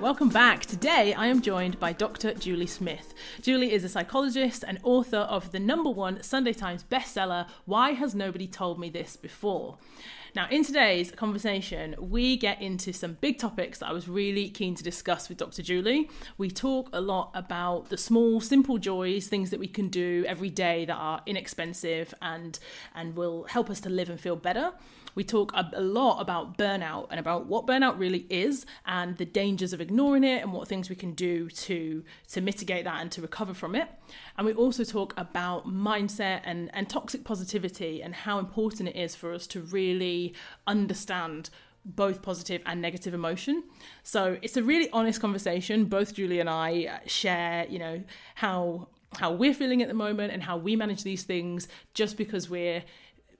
Welcome back. Today I am joined by Dr. Julie Smith. Julie is a psychologist and author of the number one Sunday Times bestseller, Why Has Nobody Told Me This Before? Now, in today's conversation, we get into some big topics that I was really keen to discuss with Dr. Julie. We talk a lot about the small, simple joys, things that we can do every day that are inexpensive and and will help us to live and feel better. We talk a, a lot about burnout and about what burnout really is and the dangers of ignoring it and what things we can do to to mitigate that and to recover from it. And we also talk about mindset and, and toxic positivity and how important it is for us to really understand both positive and negative emotion. So it's a really honest conversation. Both Julie and I uh, share, you know, how how we're feeling at the moment and how we manage these things just because we're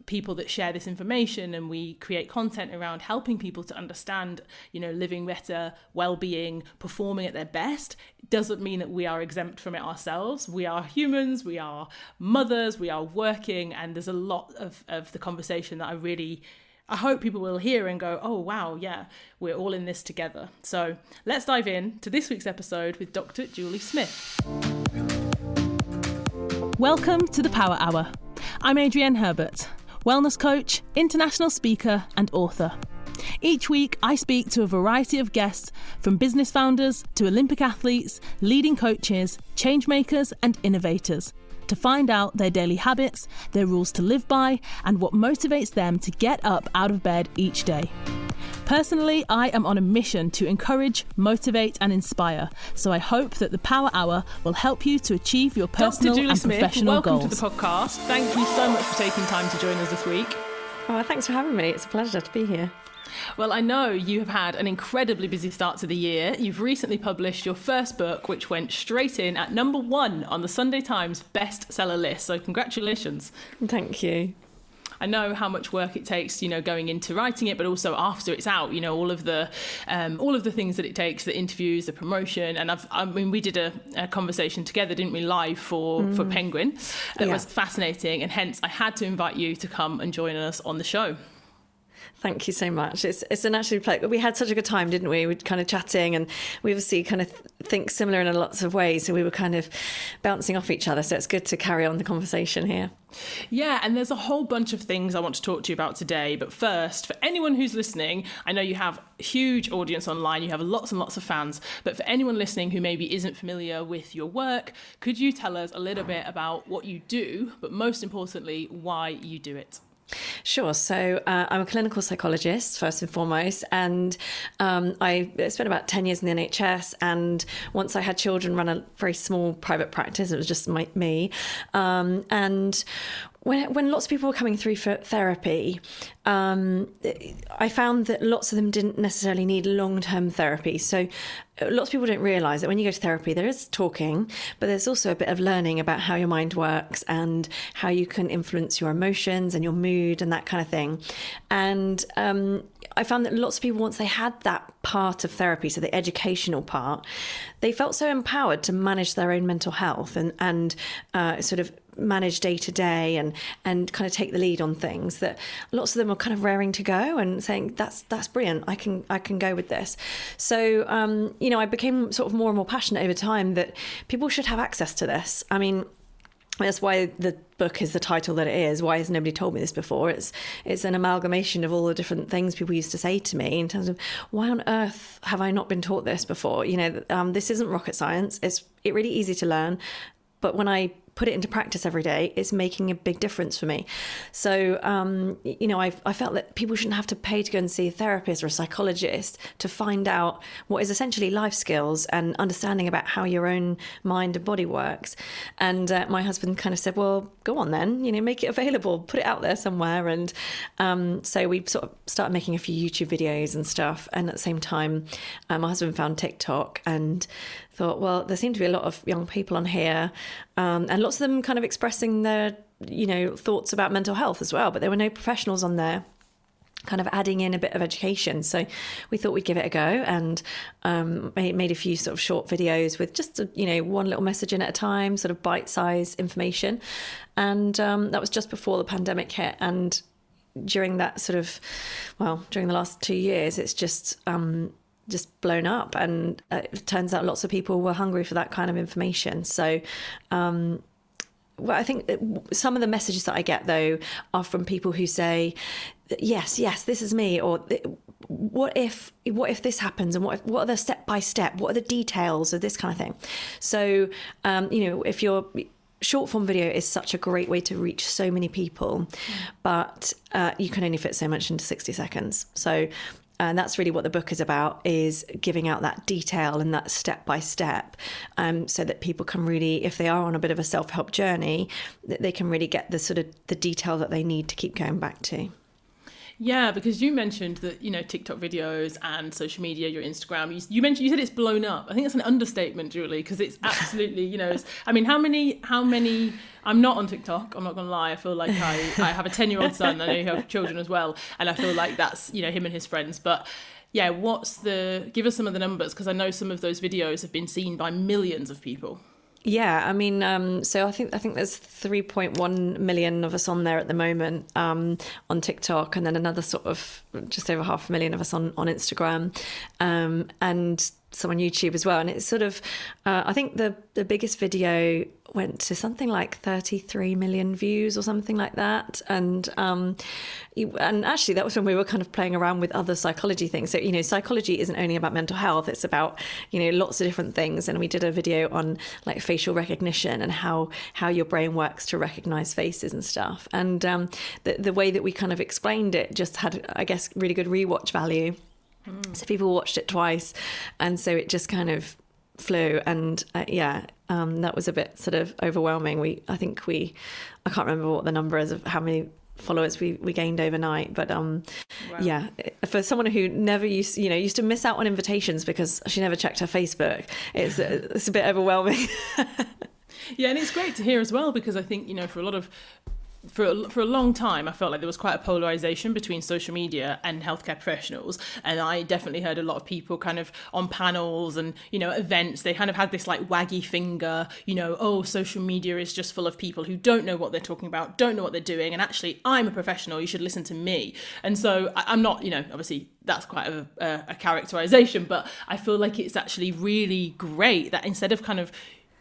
people that share this information and we create content around helping people to understand you know living better well-being performing at their best doesn't mean that we are exempt from it ourselves we are humans we are mothers we are working and there's a lot of, of the conversation that i really I hope people will hear and go, oh, wow, yeah, we're all in this together. So let's dive in to this week's episode with Dr. Julie Smith. Welcome to the Power Hour. I'm Adrienne Herbert wellness coach, international speaker, and author. Each week, I speak to a variety of guests from business founders to Olympic athletes, leading coaches, changemakers, and innovators to find out their daily habits, their rules to live by, and what motivates them to get up out of bed each day. Personally, I am on a mission to encourage, motivate, and inspire. So I hope that the Power Hour will help you to achieve your personal and Smith, professional welcome goals. Welcome to the podcast. Thank you so much for taking time to join us this week. Oh, thanks for having me. It's a pleasure to be here. Well, I know you have had an incredibly busy start to the year. You've recently published your first book, which went straight in at number one on the Sunday Times bestseller list. So, congratulations. Thank you. I know how much work it takes, you know, going into writing it, but also after it's out, you know, all of the um, all of the things that it takes, the interviews, the promotion, and I've, I mean, we did a, a conversation together, didn't we, live for mm. for Penguin? It yeah. was fascinating, and hence I had to invite you to come and join us on the show. Thank you so much. It's it's an absolute pleasure. We had such a good time, didn't we? We were kind of chatting, and we obviously kind of think similar in lots of ways. So we were kind of bouncing off each other. So it's good to carry on the conversation here. Yeah, and there's a whole bunch of things I want to talk to you about today. But first, for anyone who's listening, I know you have a huge audience online, you have lots and lots of fans. But for anyone listening who maybe isn't familiar with your work, could you tell us a little bit about what you do, but most importantly, why you do it? Sure. So uh, I'm a clinical psychologist first and foremost, and um, I spent about ten years in the NHS. And once I had children, run a very small private practice. It was just my, me, um, and when when lots of people were coming through for therapy, um, I found that lots of them didn't necessarily need long term therapy. So lots of people don't realise that when you go to therapy, there is talking, but there's also a bit of learning about how your mind works and how you can influence your emotions and your mood and that kind of thing. And um, I found that lots of people, once they had that part of therapy, so the educational part, they felt so empowered to manage their own mental health and and uh, sort of manage day to day and and kind of take the lead on things that lots of them are kind of raring to go and saying that's that's brilliant I can I can go with this so um, you know I became sort of more and more passionate over time that people should have access to this I mean that's why the book is the title that it is. Why has nobody told me this before? It's it's an amalgamation of all the different things people used to say to me in terms of why on earth have I not been taught this before? You know, um, this isn't rocket science. It's it really easy to learn, but when I put it into practice every day, it's making a big difference for me. So, um, you know, I, I felt that people shouldn't have to pay to go and see a therapist or a psychologist to find out what is essentially life skills and understanding about how your own mind and body works. And uh, my husband kind of said, well, go on then, you know, make it available, put it out there somewhere. And um, so we sort of started making a few YouTube videos and stuff. And at the same time, uh, my husband found TikTok and thought, well, there seem to be a lot of young people on here, um, and lots of them kind of expressing their, you know, thoughts about mental health as well. But there were no professionals on there kind of adding in a bit of education. So we thought we'd give it a go and um, made, a few sort of short videos with just, a, you know, one little message in at a time, sort of bite size information. And um, that was just before the pandemic hit. And during that sort of, well, during the last two years, it's just, um, just blown up. And it turns out lots of people were hungry for that kind of information. So, um, well, I think some of the messages that I get though are from people who say, "Yes, yes, this is me," or "What if, what if this happens?" and what, if, what are the step by step? What are the details of this kind of thing? So, um, you know, if you're short form video is such a great way to reach so many people, but uh, you can only fit so much into 60 seconds. So, and that's really what the book is about is giving out that detail and that step by step um, so that people can really if they are on a bit of a self-help journey that they can really get the sort of the detail that they need to keep going back to yeah, because you mentioned that you know TikTok videos and social media, your Instagram. You, you mentioned you said it's blown up. I think that's an understatement, Julie, because it's absolutely you know. I mean, how many how many? I'm not on TikTok. I'm not gonna lie. I feel like I I have a ten year old son. I know you have children as well, and I feel like that's you know him and his friends, but yeah, what's the give us some of the numbers because I know some of those videos have been seen by millions of people. Yeah, I mean, um, so I think I think there's 3.1 million of us on there at the moment um, on TikTok, and then another sort of just over half a million of us on on Instagram, um, and some on YouTube as well. And it's sort of, uh, I think the the biggest video went to something like 33 million views or something like that. And um, and actually, that was when we were kind of playing around with other psychology things. So you know, psychology isn't only about mental health; it's about you know lots of different things. And we did a video on like facial recognition and how how your brain works to recognize faces and stuff. And um, the the way that we kind of explained it just had, I guess, really good rewatch value. So people watched it twice, and so it just kind of flew. And uh, yeah, um, that was a bit sort of overwhelming. We, I think we, I can't remember what the number is of how many followers we, we gained overnight but um wow. yeah for someone who never used you know used to miss out on invitations because she never checked her facebook it's it's a bit overwhelming yeah and it's great to hear as well because i think you know for a lot of for a, for a long time, I felt like there was quite a polarization between social media and healthcare professionals, and I definitely heard a lot of people kind of on panels and you know events. They kind of had this like waggy finger, you know, oh, social media is just full of people who don't know what they're talking about, don't know what they're doing, and actually, I'm a professional. You should listen to me. And so I, am not, you know, obviously that's quite a, a, a characterization, but I feel like it's actually really great that instead of kind of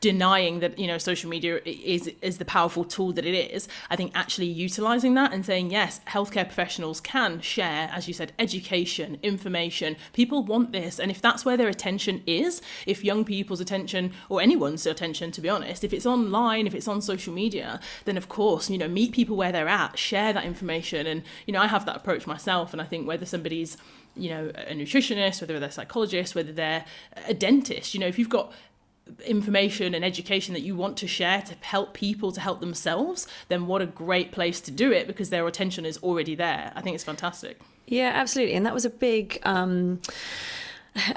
denying that you know social media is is the powerful tool that it is i think actually utilizing that and saying yes healthcare professionals can share as you said education information. People want this. And if that's where their attention is if young people's attention or anyone's attention to be honest if it's online if it's on social media then of course you know meet people where they're at share that information. And you know i have that approach myself. And i think whether somebody's you know a nutritionist whether they're a psychologist whether they're a dentist you know if you've got information and education that you want to share to help people to help themselves, then what a great place to do it because their attention is already there. I think it's fantastic. Yeah, absolutely. And that was a big. Um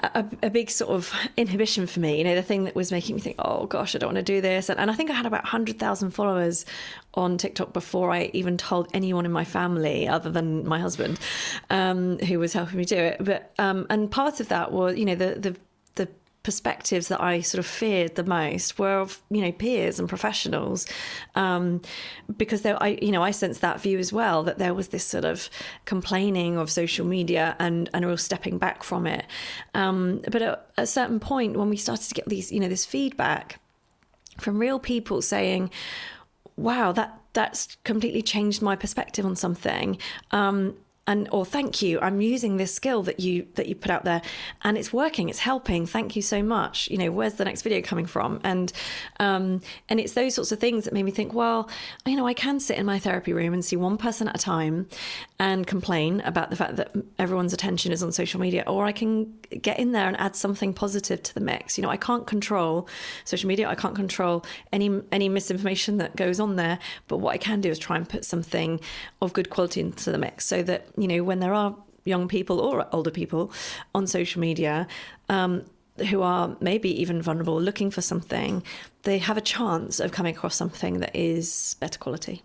a, a, big sort of inhibition for me. You know, the thing that was making me think, oh gosh, I don't want to do this. And, and I think I had about 100,000 followers on TikTok before I even told anyone in my family, other than my husband, um, who was helping me do it. But um, and part of that was, you know, the the the perspectives that I sort of feared the most were of you know peers and professionals, um, because there, I you know I sensed that view as well that there was this sort of complaining of social media and and a real stepping back from it. Um, but at a certain point, when we started to get these you know this feedback from real people saying, "Wow, that that's completely changed my perspective on something." Um, and or thank you. I'm using this skill that you that you put out there and it's working it's helping. Thank you so much. You know where's the next video coming from? And um, and it's those sorts of things that made me think well you know i can sit in my therapy room and see one person at a time and complain about the fact that everyone's attention is on social media or i can get in there and add something positive to the mix. You know i can't control social media. I can't control any any misinformation that goes on there but what i can do is try and put something of good quality into the mix so that you know, when there are young people or older people on social media um, who are maybe even vulnerable, looking for something, they have a chance of coming across something that is better quality.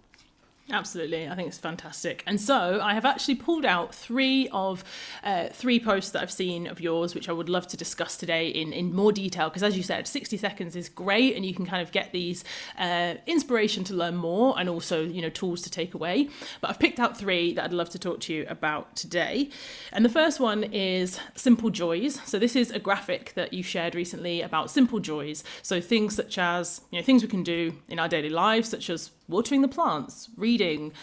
Absolutely, I think it's fantastic. And so I have actually pulled out three of uh, three posts that I've seen of yours, which I would love to discuss today in, in more detail. Because as you said, 60 seconds is great, and you can kind of get these uh, inspiration to learn more, and also you know tools to take away. But I've picked out three that I'd love to talk to you about today. And the first one is simple joys. So this is a graphic that you shared recently about simple joys. So things such as you know things we can do in our daily lives, such as watering the plants, reading,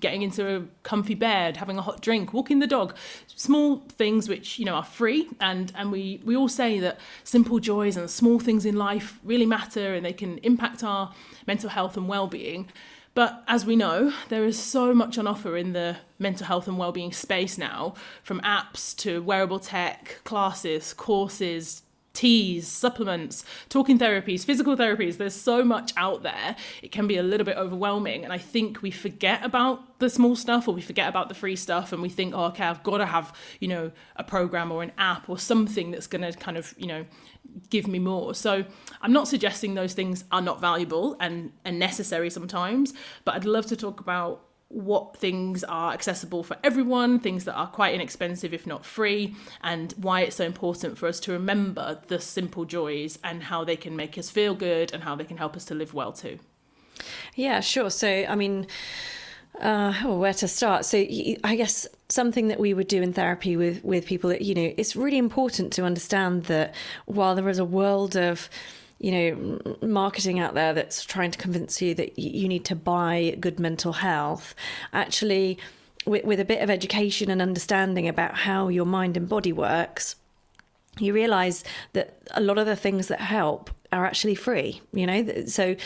getting into a comfy bed, having a hot drink, walking the dog, small things which you know are free and and we we all say that simple joys and small things in life really matter and they can impact our mental health and well-being. But as we know, there is so much on offer in the mental health and well-being space now, from apps to wearable tech, classes, courses, teas, supplements, talking therapies, physical therapies. There's so much out there. It can be a little bit overwhelming. And I think we forget about the small stuff or we forget about the free stuff and we think, oh, okay, I've got to have, you know, a program or an app or something that's going to kind of, you know, give me more. So I'm not suggesting those things are not valuable and, and necessary sometimes, but I'd love to talk about what things are accessible for everyone, things that are quite inexpensive, if not free, and why it's so important for us to remember the simple joys and how they can make us feel good and how they can help us to live well too. Yeah, sure. So, I mean, uh, oh, where to start? So, I guess something that we would do in therapy with with people that you know, it's really important to understand that while there is a world of you know, marketing out there that's trying to convince you that you need to buy good mental health, actually, with, with a bit of education and understanding about how your mind and body works, you realize that a lot of the things that help are actually free you know? So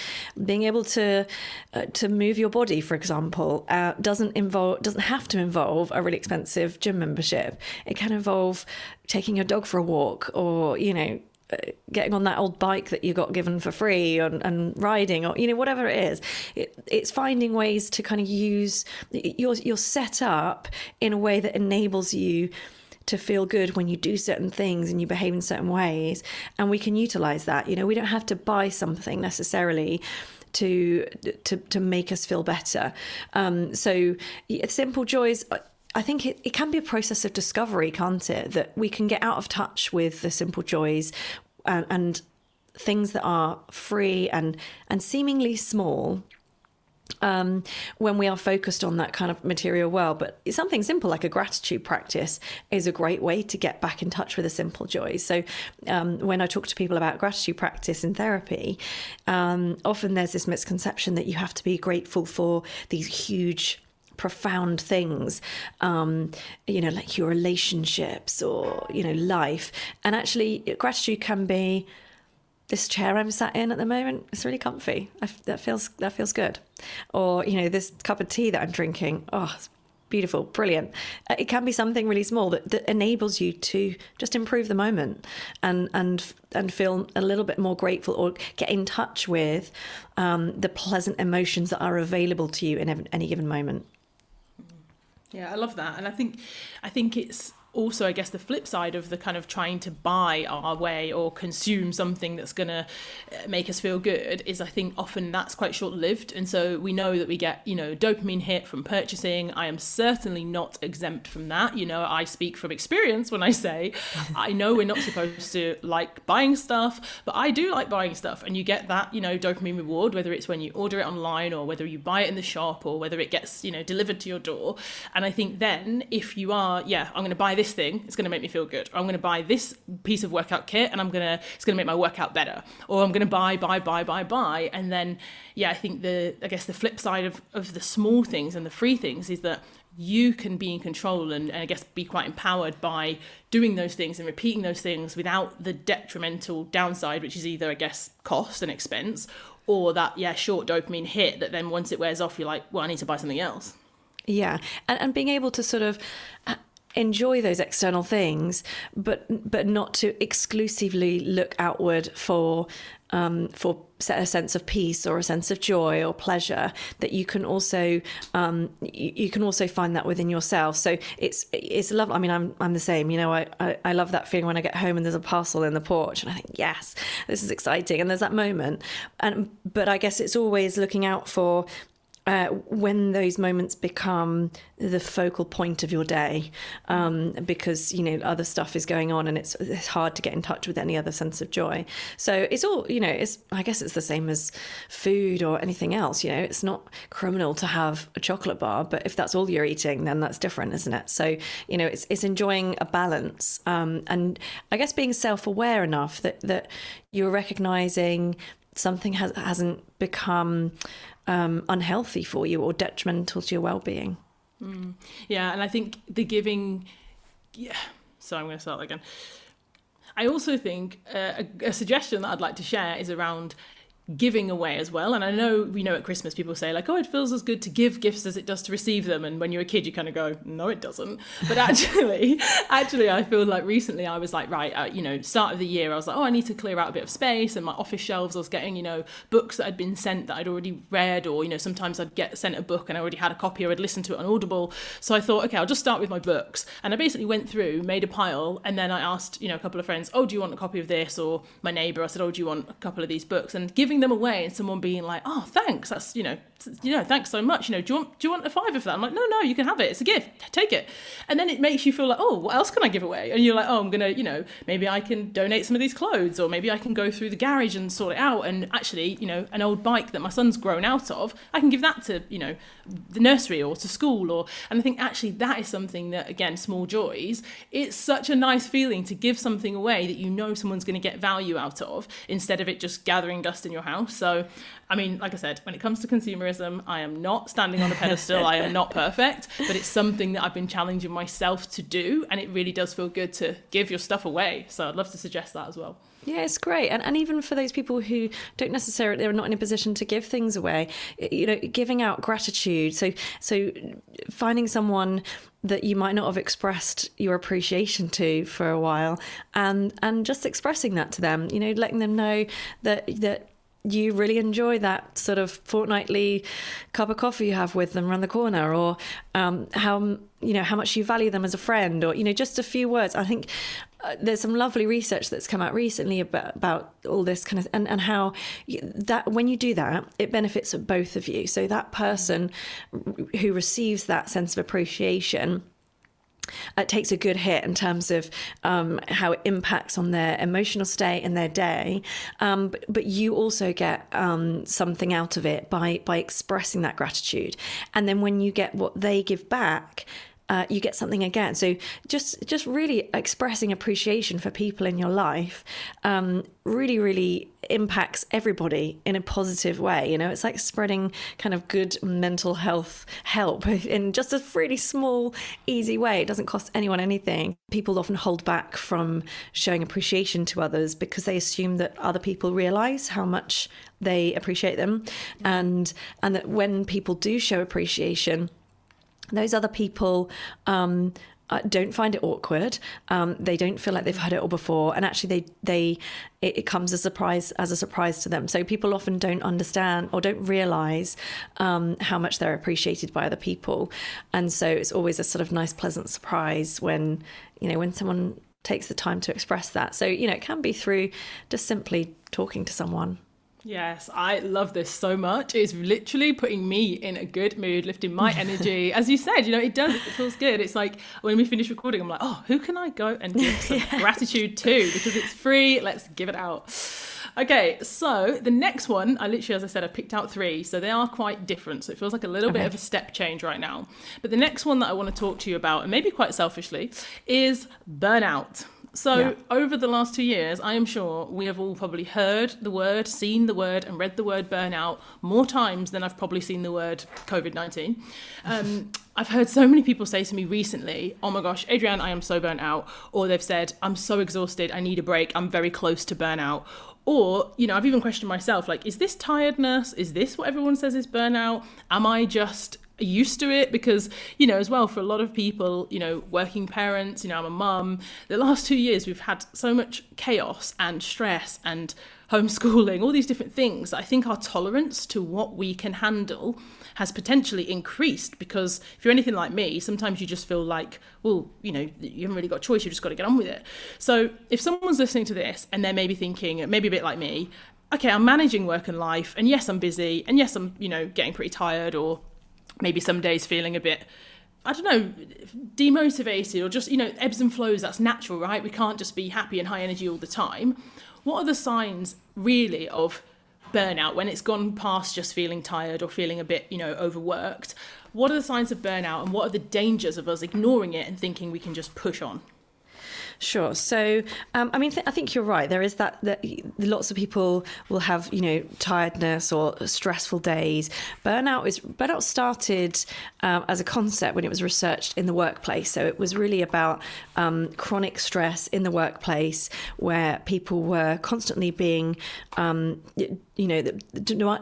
being able to uh, to move your body for example uh, doesn't involve doesn't have to involve a really expensive gym membership. It can involve taking your dog for a walk or you know getting on that old bike that you got given for free and, and riding or you know whatever it is it, it's finding ways to kind of use you're, you're set up in a way that enables you to feel good when you do certain things and you behave in certain ways. And we can utilize that. You know we don't have to buy something necessarily to to to make us feel better. Um, so simple joys I think it, it can be a process of discovery, can't it? That we can get out of touch with the simple joys and, and things that are free and and seemingly small um, when we are focused on that kind of material world. But something simple like a gratitude practice is a great way to get back in touch with the simple joys. So um, when I talk to people about gratitude practice in therapy, um, often there's this misconception that you have to be grateful for these huge profound things, um, you know, like your relationships or, you know, life. And actually, gratitude can be this chair I'm sat in at the moment. It's really comfy. I, that feels that feels good. Or you know, this cup of tea that I'm drinking. Oh, it's beautiful, brilliant. Uh, it can be something really small that, that enables you to just improve the moment and and and feel a little bit more grateful or get in touch with um, the pleasant emotions that are available to you in any given moment. Yeah, I love that, and I think I think it's also i guess the flip side of the kind of trying to buy our way or consume something that's going to uh, make us feel good is i think often that's quite short lived and so we know that we get you know dopamine hit from purchasing. I am certainly not exempt from that. You know i speak from experience when i say i know we're not supposed to like buying stuff but i do like buying stuff. And you get that you know dopamine reward whether it's when you order it online or whether you buy it in the shop or whether it gets you know delivered to your door. And i think then if you are yeah i'm going to buy this thing, it's going to make me feel good. Or I'm going to buy this piece of workout kit and I'm going to, it's going to make my workout better. Or I'm going to buy, buy, buy, buy, buy. And then, yeah, I think the, I guess the flip side of, of the small things and the free things is that you can be in control and, and, I guess be quite empowered by doing those things and repeating those things without the detrimental downside, which is either, I guess, cost and expense, or that, yeah, short dopamine hit that then once it wears off, you're like, well, I need to buy something else. Yeah. And, and being able to sort of enjoy those external things, but but not to exclusively look outward for um, for a sense of peace or a sense of joy or pleasure. That you can also um, you, you, can also find that within yourself. So it's it's lovely. I mean, I'm I'm the same. You know, I, I I love that feeling when I get home and there's a parcel in the porch, and I think, yes, this is exciting. And there's that moment. And but I guess it's always looking out for uh, when those moments become the focal point of your day um, because you know other stuff is going on and it's it's hard to get in touch with any other sense of joy. So it's all you know it's i guess it's the same as food or anything else you know it's not criminal to have a chocolate bar but if that's all you're eating then that's different isn't it? So you know it's it's enjoying a balance um, and i guess being self-aware enough that that you're recognizing something has, hasn't become um, unhealthy for you or detrimental to your well-being mm. yeah and i think the giving yeah so i'm going to start again i also think uh, a, a suggestion that i'd like to share is around giving away as well. And I know, you know, at Christmas people say like, oh, it feels as good to give gifts as it does to receive them. And when you're a kid, you kind of go, no, it doesn't. But actually, actually, I feel like recently I was like, right, uh, you know, start of the year, I was like, oh, I need to clear out a bit of space. And my office shelves, I was getting, you know, books that had been sent that I'd already read, or, you know, sometimes I'd get sent a book and I already had a copy or I'd listened to it on Audible. So I thought, okay, I'll just start with my books. And I basically went through, made a pile, and then I asked, you know, a couple of friends, oh, do you want a copy of this? Or my neighbour, I said, oh, do you want a couple of these books? And giving them away and someone being like, "Oh, thanks. That's you know, you know, thanks so much. You know, do you want do you want a five of that?" I'm like, "No, no, you can have it. It's a gift. Take it." And then it makes you feel like, "Oh, what else can I give away?" And you're like, "Oh, I'm gonna, you know, maybe I can donate some of these clothes, or maybe I can go through the garage and sort it out. And actually, you know, an old bike that my son's grown out of, I can give that to you know, the nursery or to school. Or and I think actually that is something that again, small joys. It's such a nice feeling to give something away that you know someone's going to get value out of instead of it just gathering dust in your house. So I mean, like I said, when it comes to consumerism, I am not standing on a pedestal. I am not perfect, but it's something that I've been challenging myself to do. And it really does feel good to give your stuff away. So I'd love to suggest that as well. Yeah, it's great. And, and even for those people who don't necessarily, they're not in a position to give things away, you know, giving out gratitude. So, so finding someone that you might not have expressed your appreciation to for a while and and just expressing that to them you know letting them know that that you really enjoy that sort of fortnightly cup of coffee you have with them around the corner or um, how you know how much you value them as a friend or you know just a few words. I think uh, there's some lovely research that's come out recently about, about all this kind of and, and how that when you do that it benefits both of you. So that person who receives that sense of appreciation it takes a good hit in terms of um, how it impacts on their emotional state and their day. Um, but, but, you also get um, something out of it by by expressing that gratitude, and then when you get what they give back, uh, you get something again. So just just really expressing appreciation for people in your life um, really really impacts everybody in a positive way. You know, it's like spreading kind of good mental health help in just a really small, easy way. It doesn't cost anyone anything. People often hold back from showing appreciation to others because they assume that other people realize how much they appreciate them, and and that when people do show appreciation those other people um, uh, don't find it awkward. Um, they don't feel like they've heard it all before, and actually, they they it, it, comes as a surprise as a surprise to them. So people often don't understand or don't realize um, how much they're appreciated by other people, and so it's always a sort of nice, pleasant surprise when you know when someone takes the time to express that. So you know, it can be through just simply talking to someone. Yes, I love this so much. It's literally putting me in a good mood, lifting my energy. As you said, you know, it does, it feels good. It's like when we finish recording, I'm like, oh, who can I go and give some yeah. gratitude to? Because it's free. Let's give it out. Okay, so the next one, I literally, as I said, I picked out three. So they are quite different. So it feels like a little okay. bit of a step change right now. But the next one that I want to talk to you about, and maybe quite selfishly, is burnout. So, yeah. over the last two years, I am sure we have all probably heard the word, seen the word, and read the word burnout more times than I've probably seen the word COVID 19. Um, I've heard so many people say to me recently, oh my gosh, Adrienne, I am so burnt out. Or they've said, I'm so exhausted, I need a break, I'm very close to burnout. Or, you know, I've even questioned myself like, is this tiredness? Is this what everyone says is burnout? Am I just used to it because you know as well for a lot of people you know working parents you know i'm a mum the last two years we've had so much chaos and stress and homeschooling all these different things. I think our tolerance to what we can handle has potentially increased because if you're anything like me sometimes you just feel like well you know you haven't really got a choice you just got to get on with it. So if someone's listening to this and they're maybe thinking maybe a bit like me okay, I'm managing work and life, and yes, I'm busy, and yes, I'm, you know, getting pretty tired or maybe some days feeling a bit I don't know, demotivated or just, you know, ebbs and flows, that's natural, right? We can't just be happy and high energy all the time. What are the signs really of burnout when it's gone past just feeling tired or feeling a bit, you know, overworked? What are the signs of burnout and what are the dangers of us ignoring it and thinking we can just push on? Sure. So, um, I mean, th- I think you're right. There is that, that lots of people will have, you know, tiredness or stressful days. Burnout is burnout started um, as a concept when it was researched in the workplace. So it was really about um, chronic stress in the workplace where people were constantly being um, you know, the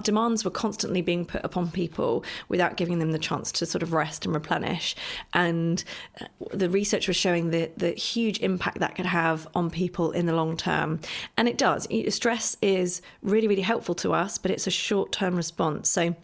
demands were constantly being put upon people without giving them the chance to sort of rest and replenish. And uh, the research was showing the, the huge impact that could have on people in the long term. And it does. Stress is really, really helpful to us, but it's a short term response. So,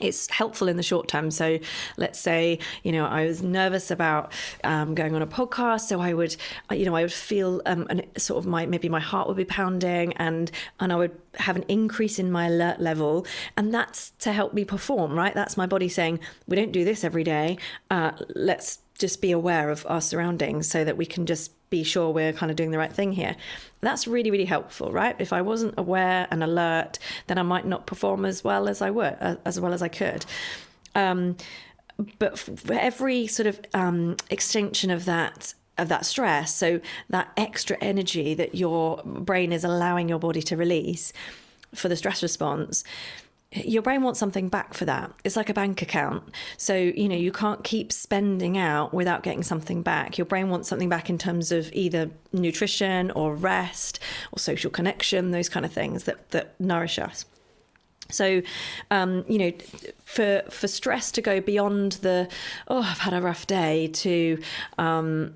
it's helpful in the short term. So, let's say, you know, I was nervous about um, going on a podcast, so I would, you know, I would feel um, an, sort of my maybe my heart would be pounding, and and I would have an increase in my alert level, and that's to help me perform, right? That's my body saying, we don't do this every day. Uh, let's just be aware of our surroundings so that we can just be sure we're kind of doing the right thing here. That's really, really helpful, right? If I wasn't aware and alert, then I might not perform as well as I would, as well as I could. Um, but for every sort of um, extinction of that of that stress, so that extra energy that your brain is allowing your body to release for the stress response, your brain wants something back for that. It's like a bank account. So, you know, you can't keep spending out without getting something back. Your brain wants something back in terms of either nutrition or rest or social connection, those kind of things that, that nourish us. So, um, you know, for for stress to go beyond the oh I've had a rough day to um,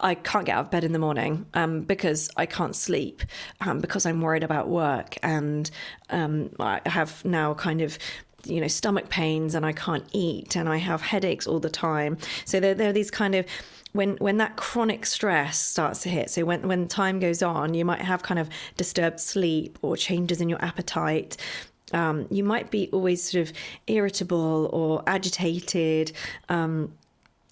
I can't get out of bed in the morning um, because I can't sleep um, because I'm worried about work and um, I have now kind of you know stomach pains and I can't eat and I have headaches all the time. So there, there are these kind of when when that chronic stress starts to hit so when when time goes on you might have kind of disturbed sleep or changes in your appetite um, you might be always sort of irritable or agitated um,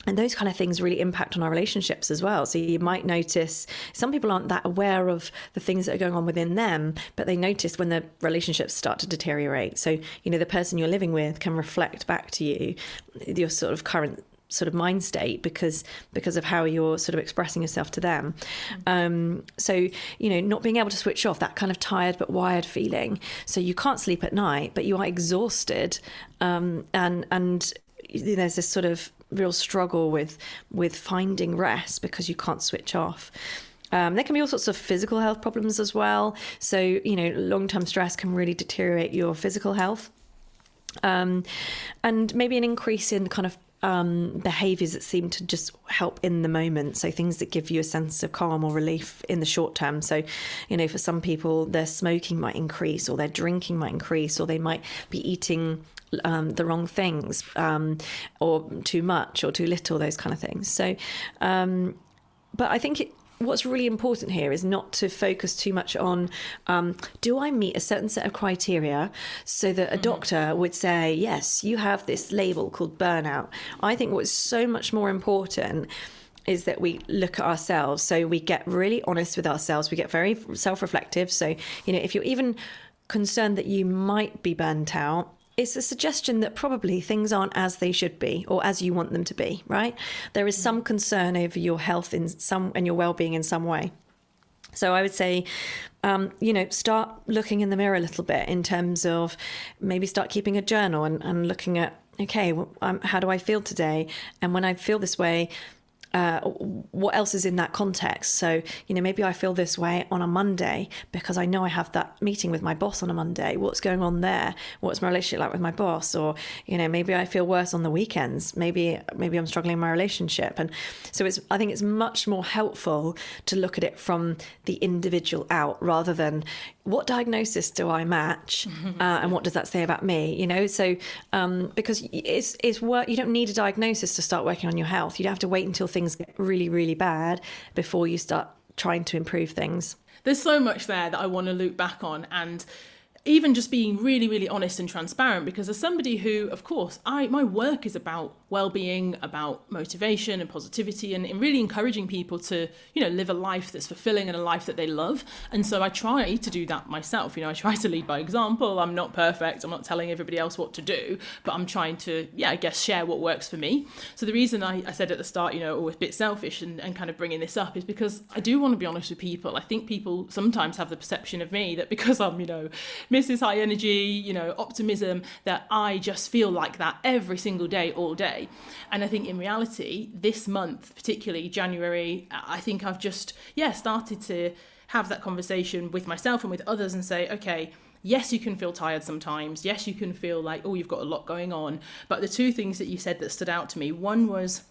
and those kind of things really impact on our relationships as well. So you might notice some people aren't that aware of the things that are going on within them, but they notice when the relationships start to deteriorate. So, you know, the person you're living with can reflect back to you your sort of current sort of mind state because because of how you're sort of expressing yourself to them. Um, so you know, not being able to switch off that kind of tired but wired feeling. So you can't sleep at night, but you are exhausted, um, and and there's this sort of real struggle with with finding rest because you can't switch off. Um, there can be all sorts of physical health problems as well. So you know, long term stress can really deteriorate your physical health. Um, and maybe an increase in kind of um, behaviors that seem to just help in the moment. So things that give you a sense of calm or relief in the short term. So, you know, for some people, their smoking might increase, or their drinking might increase, or they might be eating um, the wrong things, um, or too much, or too little, those kind of things. So, um, but I think it, what's really important here is not to focus too much on um, do I meet a certain set of criteria so that a mm-hmm. doctor would say, yes, you have this label called burnout. I think what's so much more important is that we look at ourselves. So we get really honest with ourselves. We get very self reflective. So, you know, if you're even concerned that you might be burnt out, it's a suggestion that probably things aren't as they should be or as you want them to be, right? There is some concern over your health in some and your well-being in some way. So I would say, um, you know, start looking in the mirror a little bit in terms of maybe start keeping a journal and, and looking at, okay, well, um, how do I feel today? And when I feel this way, uh, what else is in that context. So, you know, maybe I feel this way on a Monday because I know I have that meeting with my boss on a Monday. What's going on there? What's my relationship like with my boss? Or, you know, maybe I feel worse on the weekends. Maybe maybe I'm struggling in my relationship. And so it's I think it's much more helpful to look at it from the individual out rather than what diagnosis do I match uh, and what does that say about me? You know, so um, because it's it's work. You don't need a diagnosis to start working on your health. You don't have to wait until things things get really, really bad before you start trying to improve things. There's so much there that I want to loop back on and even just being really really honest and transparent because as somebody who of course i my work is about well-being about motivation and positivity and, and really encouraging people to you know live a life that's fulfilling and a life that they love. And so i try to do that myself. You know i try to lead by example. I'm not perfect. I'm not telling everybody else what to do but i'm trying to yeah i guess share what works for me. So the reason i, I said at the start you know oh, always a bit selfish and, and kind of bringing this up is because i do want to be honest with people. I think people sometimes have the perception of me that because i'm you know Mrs. High Energy, you know, optimism, that I just feel like that every single day, all day. And I think in reality, this month, particularly January, I think I've just, yeah, started to have that conversation with myself and with others and say, okay, yes, you can feel tired sometimes. Yes, you can feel like, oh, you've got a lot going on. But the two things that you said that stood out to me one was,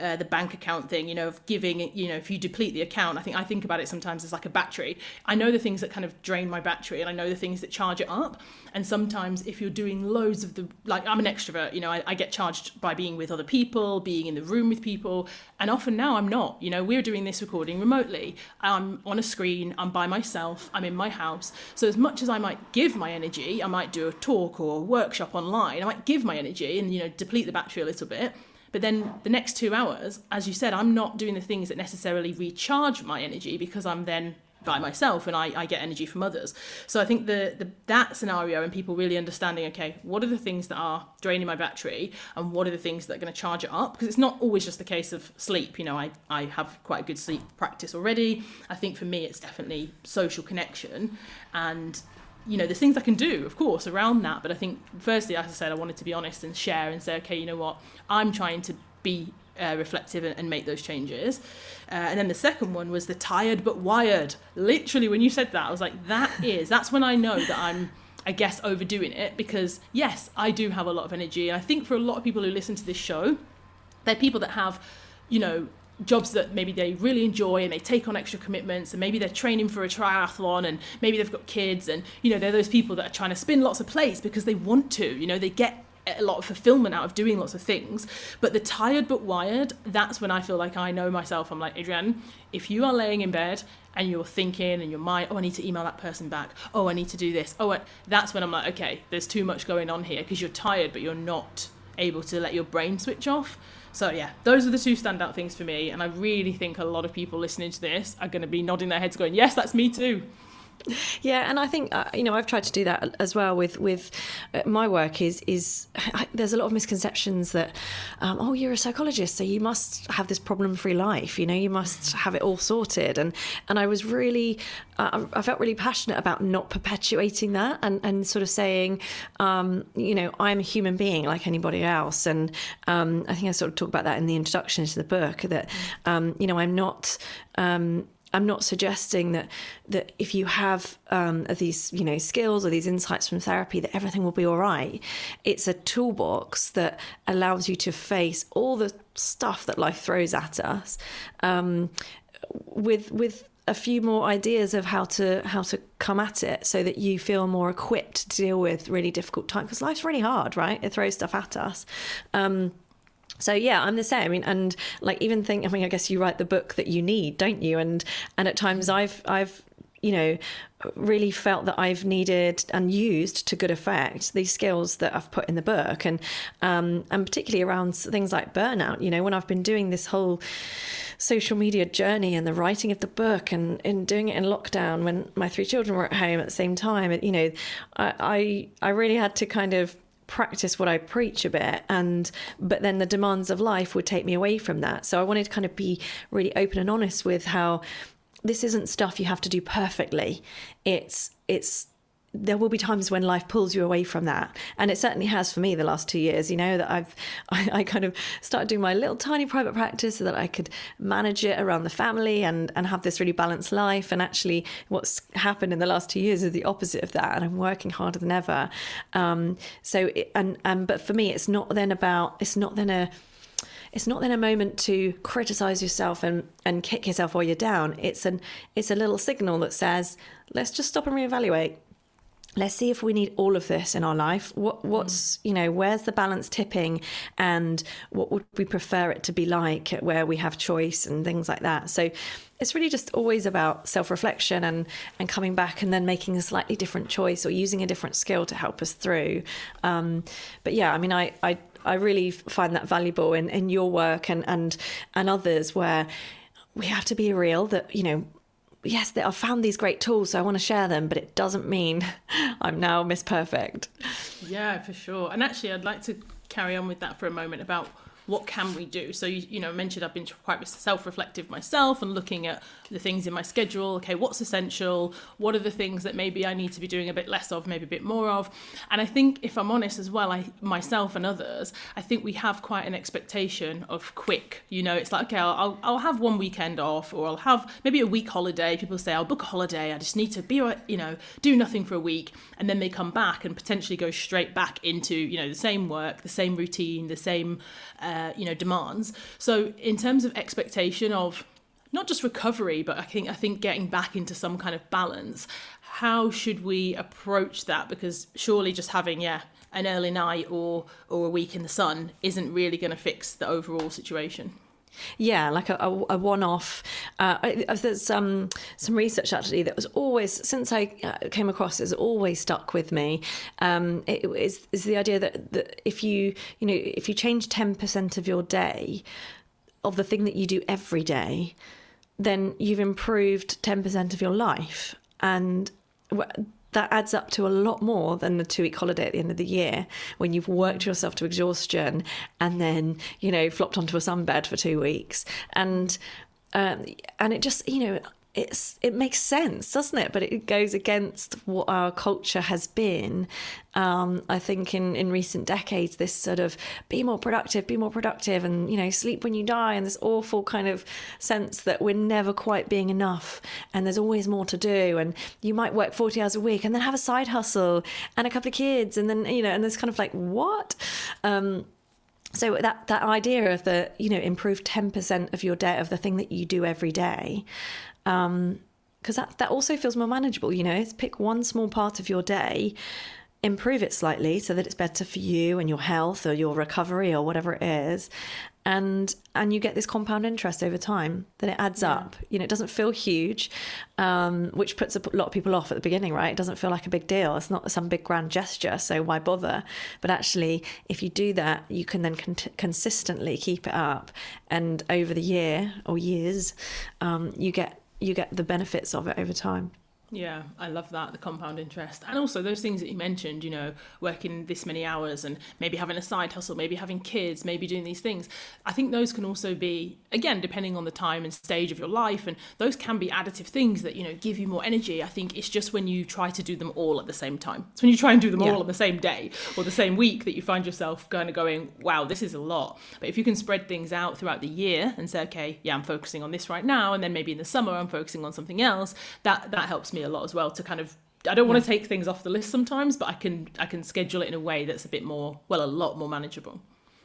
uh, the bank account thing, you know, of giving, you know, if you deplete the account, I think I think about it sometimes as like a battery. I know the things that kind of drain my battery and I know the things that charge it up. And sometimes if you're doing loads of the, like I'm an extrovert, you know, I, I get charged by being with other people, being in the room with people. And often now I'm not, you know, we're doing this recording remotely. I'm on a screen, I'm by myself, I'm in my house. So as much as I might give my energy, I might do a talk or a workshop online, I might give my energy and, you know, deplete the battery a little bit but then the next two hours, as you said, I'm not doing the things that necessarily recharge my energy because I'm then by myself and I, I get energy from others. So I think the, the that scenario and people really understanding, okay, what are the things that are draining my battery and what are the things that are going to charge it up? Because it's not always just a case of sleep. You know, I, I have quite a good sleep practice already. I think for me, it's definitely social connection and you know, there's things I can do, of course, around that. But I think, firstly, as I said, I wanted to be honest and share and say, okay, you know what, I'm trying to be uh, reflective and, and, make those changes. Uh, and then the second one was the tired but wired. Literally, when you said that, I was like, that is, that's when I know that I'm. I guess overdoing it because yes, I do have a lot of energy, and I think for a lot of people who listen to this show, they're people that have, you know, jobs that maybe they really enjoy and they take on extra commitments and maybe they're training for a triathlon and maybe they've got kids and you know they're those people that are trying to spin lots of plates because they want to you know they get a lot of fulfillment out of doing lots of things. But the tired but wired that's when i feel like i know myself. I'm like adrienne if you are laying in bed and you're thinking and your mind oh i need to email that person back. Oh i need to do this. Oh that's when i'm like okay there's too much going on here because you're tired but you're not able to let your brain switch off so yeah, those are the two standout things for me, and I really think a lot of people listening to this are going to be nodding their heads, going, "Yes, that's me too." Yeah, and I think uh, you know I've tried to do that as well with with uh, my work. Is is I, there's a lot of misconceptions that um, oh you're a psychologist so you must have this problem free life. You know you must have it all sorted. And and I was really uh, I felt really passionate about not perpetuating that and and sort of saying um, you know I'm a human being like anybody else. And um, I think I sort of talk about that in the introduction to the book that um, you know I'm not um, I'm not suggesting that that if you have um, these you know skills or these insights from therapy that everything will be all right. It's a toolbox that allows you to face all the stuff that life throws at us um, with with a few more ideas of how to how to come at it so that you feel more equipped to deal with really difficult times. Because life's really hard right? It throws stuff at us. Um, so yeah i'm the same. I mean and like even think i mean i guess you write the book that you need don't you? And and at times i've i've you know really felt that i've needed and used to good effect these skills that i've put in the book. And um and particularly around things like burnout you know when i've been doing this whole social media journey and the writing of the book and in doing it in lockdown when my three children were at home at the same time and you know i i, I really had to kind of practice what I preach a bit and but then the demands of life would take me away from that. So I wanted to kind of be really open and honest with how this isn't stuff you have to do perfectly. It's it's there will be times when life pulls you away from that. And it certainly has for me the last two years you know that i've I, I, kind of started doing my little tiny private practice so that i could manage it around the family and and have this really balanced life. And actually what's happened in the last two years is the opposite of that and i'm working harder than ever. Um, so it, and and but for me it's not then about it's not then a it's not then a moment to criticize yourself and and kick yourself while you're down. It's an it's a little signal that says let's just stop and reevaluate let's see if we need all of this in our life. What what's you know where's the balance tipping and what would we prefer it to be like where we have choice and things like that? So it's really just always about self-reflection and and coming back and then making a slightly different choice or using a different skill to help us through. Um, but yeah i mean i i I really find that valuable in, in your work and, and and others where we have to be real that you know yes, I've found these great tools, so I want to share them, but it doesn't mean I'm now Miss Perfect. Yeah, for sure. And actually, I'd like to carry on with that for a moment about what can we do? So you, you know, mentioned I've been quite self-reflective myself and looking at the things in my schedule. Okay, what's essential? What are the things that maybe I need to be doing a bit less of, maybe a bit more of? And I think, if I'm honest as well, I myself and others, I think we have quite an expectation of quick. You know, it's like okay, I'll I'll have one weekend off, or I'll have maybe a week holiday. People say I'll book a holiday. I just need to be, you know, do nothing for a week, and then they come back and potentially go straight back into you know the same work, the same routine, the same. Uh, you know demands. So in terms of expectation of not just recovery, but I think I think getting back into some kind of balance. How should we approach that? Because surely just having yeah an early night or or a week in the sun isn't really going to fix the overall situation. Yeah, like a, a, a one-off. Uh, there's um, some research actually that was always since I uh, came across has always stuck with me. Um, it is, is the idea that, that if you you know if you change ten percent of your day of the thing that you do every day, then you've improved ten percent of your life, and that adds up to a lot more than the two week holiday at the end of the year when you've worked yourself to exhaustion and then you know flopped onto a sunbed for two weeks. And um, and it just you know it's it makes sense, doesn't it? But it goes against what our culture has been. Um, I think in in recent decades, this sort of be more productive, be more productive, and you know sleep when you die, and this awful kind of sense that we're never quite being enough, and there's always more to do, and you might work forty hours a week, and then have a side hustle and a couple of kids, and then you know, and there's kind of like what. Um, so that that idea of the you know improve 10% of your day of the thing that you do every day um because that that also feels more manageable you know? It's pick one small part of your day improve it slightly so that it's better for you and your health or your recovery or whatever it is and and you get this compound interest over time that it adds yeah. up. You know it doesn't feel huge um, which puts a lot of people off at the beginning right? It doesn't feel like a big deal. It's not some big grand gesture so why bother? But actually if you do that you can then con- consistently keep it up and over the year or years um, you get you get the benefits of it over time. Yeah, I love that, the compound interest. And also those things that you mentioned, you know, working this many hours and maybe having a side hustle, maybe having kids, maybe doing these things. I think those can also be, again, depending on the time and stage of your life, and those can be additive things that, you know, give you more energy. I think it's just when you try to do them all at the same time. It's when you try and do them yeah. all on the same day or the same week that you find yourself kind of going, wow, this is a lot. But if you can spread things out throughout the year and say, okay, yeah, I'm focusing on this right now, and then maybe in the summer I'm focusing on something else, that, that helps me me a lot as well to kind of I don't want to take things off the list sometimes, but I can I can schedule it in a way that's a bit more well a lot more manageable.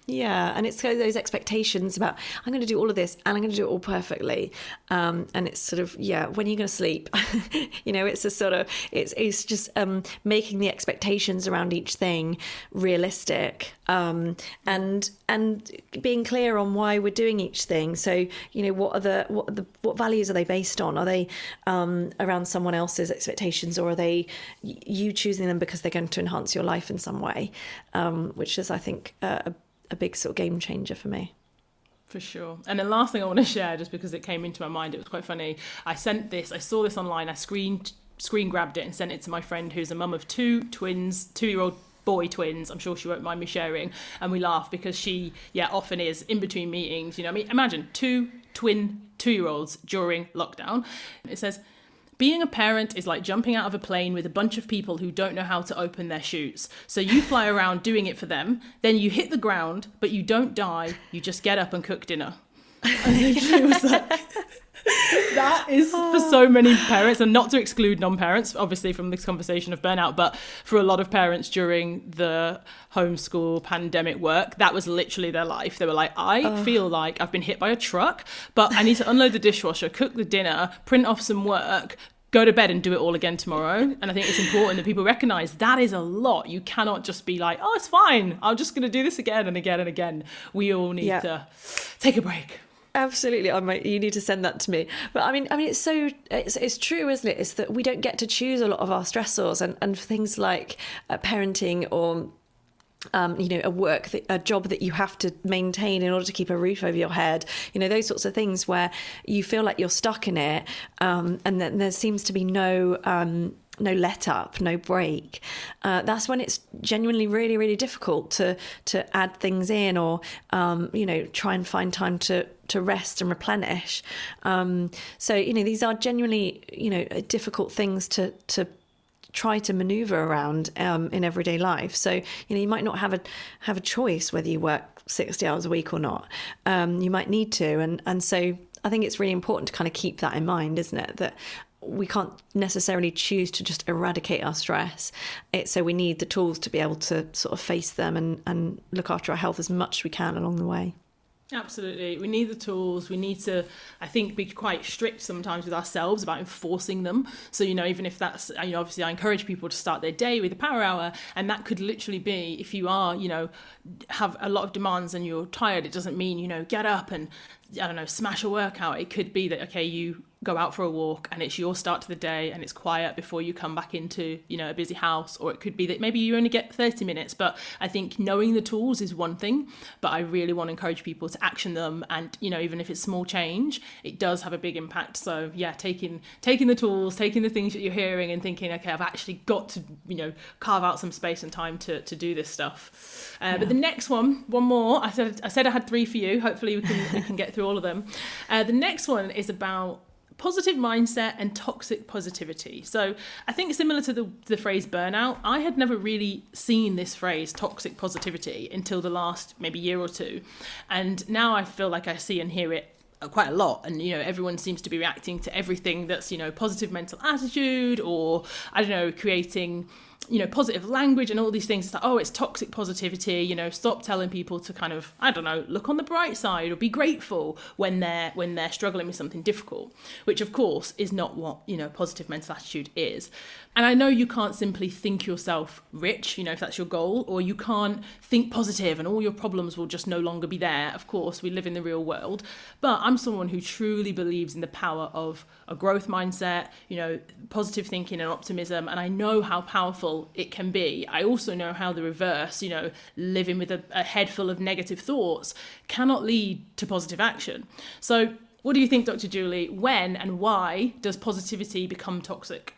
Yeah, and it's those expectations about I'm going to do all of this and I'm going to do it all perfectly, um, and it's sort of yeah, when are you going to sleep? you know, it's a sort of it's it's just um, making the expectations around each thing realistic, um, and and being clear on why we're doing each thing. So you know, what are the what are the what values are they based on? Are they um, around someone else's expectations, or are they you choosing them because they're going to enhance your life in some way? Um, which is, I think, uh, a a big sort of game changer for me. For sure. And the last thing I want to share, just because it came into my mind, it was quite funny. I sent this, I saw this online, I screened screen grabbed it and sent it to my friend who's a mum of two twins, two year old boy twins. I'm sure she won't mind me sharing. And we laugh because she, yeah, often is in between meetings. You know, I mean, imagine two twin two year olds during lockdown. It says, being a parent is like jumping out of a plane with a bunch of people who don't know how to open their chutes. So you fly around doing it for them, then you hit the ground, but you don't die, you just get up and cook dinner. And she was like, that is for ah. so many parents, and not to exclude non parents, obviously, from this conversation of burnout, but for a lot of parents during the homeschool pandemic work, that was literally their life. They were like, I oh. feel like I've been hit by a truck, but I need to unload the dishwasher, cook the dinner, print off some work, go to bed and do it all again tomorrow. And I think it's important that people recognize that is a lot. You cannot just be like, oh, it's fine. I'm just going to do this again and again and again. We all need yeah. to take a break. Absolutely, I might. You need to send that to me. But I mean, I mean, it's so it's, it's true, isn't it? It's that we don't get to choose a lot of our stressors, and and things like uh, parenting or um, you know, a work, that, a job that you have to maintain in order to keep a roof over your head, you know, those sorts of things where you feel like you're stuck in it, um, and then there seems to be no um, no let up, no break. Uh, that's when it's genuinely really, really difficult to to add things in or um, you know try and find time to to rest and replenish. Um, so you know these are genuinely you know difficult things to to try to maneuver around um, in everyday life. So you know you might not have a have a choice whether you work sixty hours a week or not. Um, you might need to, and and so I think it's really important to kind of keep that in mind, isn't it? That we can't necessarily choose to just eradicate our stress. It, so we need the tools to be able to sort of face them and, and look after our health as much as we can along the way. Absolutely. We need the tools. We need to, I think, be quite strict sometimes with ourselves about enforcing them. So, you know, even if that's, you know, obviously I encourage people to start their day with a power hour. And that could literally be if you are, you know, have a lot of demands and you're tired, it doesn't mean, you know, get up and, I don't know, smash a workout. It could be that, okay, you go out for a walk and it's your start to the day and it's quiet before you come back into you know a busy house or it could be that maybe you only get 30 minutes but i think knowing the tools is one thing but i really want to encourage people to action them and you know even if it's small change it does have a big impact. So yeah taking taking the tools taking the things that you're hearing and thinking okay i've actually got to you know carve out some space and time to, to do this stuff. Uh, yeah. but the next one one more. I said i said i had three for you. Hopefully we can we can get through all of them. Uh, the next one is about positive mindset and toxic positivity. So I think similar to the, the phrase burnout, I had never really seen this phrase toxic positivity until the last maybe year or two. And now I feel like I see and hear it quite a lot and you know everyone seems to be reacting to everything that's you know positive mental attitude or i don't know creating you know positive language and all these things. It's like oh it's toxic positivity you know stop telling people to kind of i don't know look on the bright side or be grateful when they're when they're struggling with something difficult which of course is not what you know positive mental attitude is and I know you can't simply think yourself rich, you know, if that's your goal, or you can't think positive and all your problems will just no longer be there. Of course, we live in the real world. But I'm someone who truly believes in the power of a growth mindset, you know, positive thinking and optimism. And I know how powerful it can be. I also know how the reverse, you know, living with a, a head full of negative thoughts cannot lead to positive action. So, what do you think, Dr. Julie? When and why does positivity become toxic?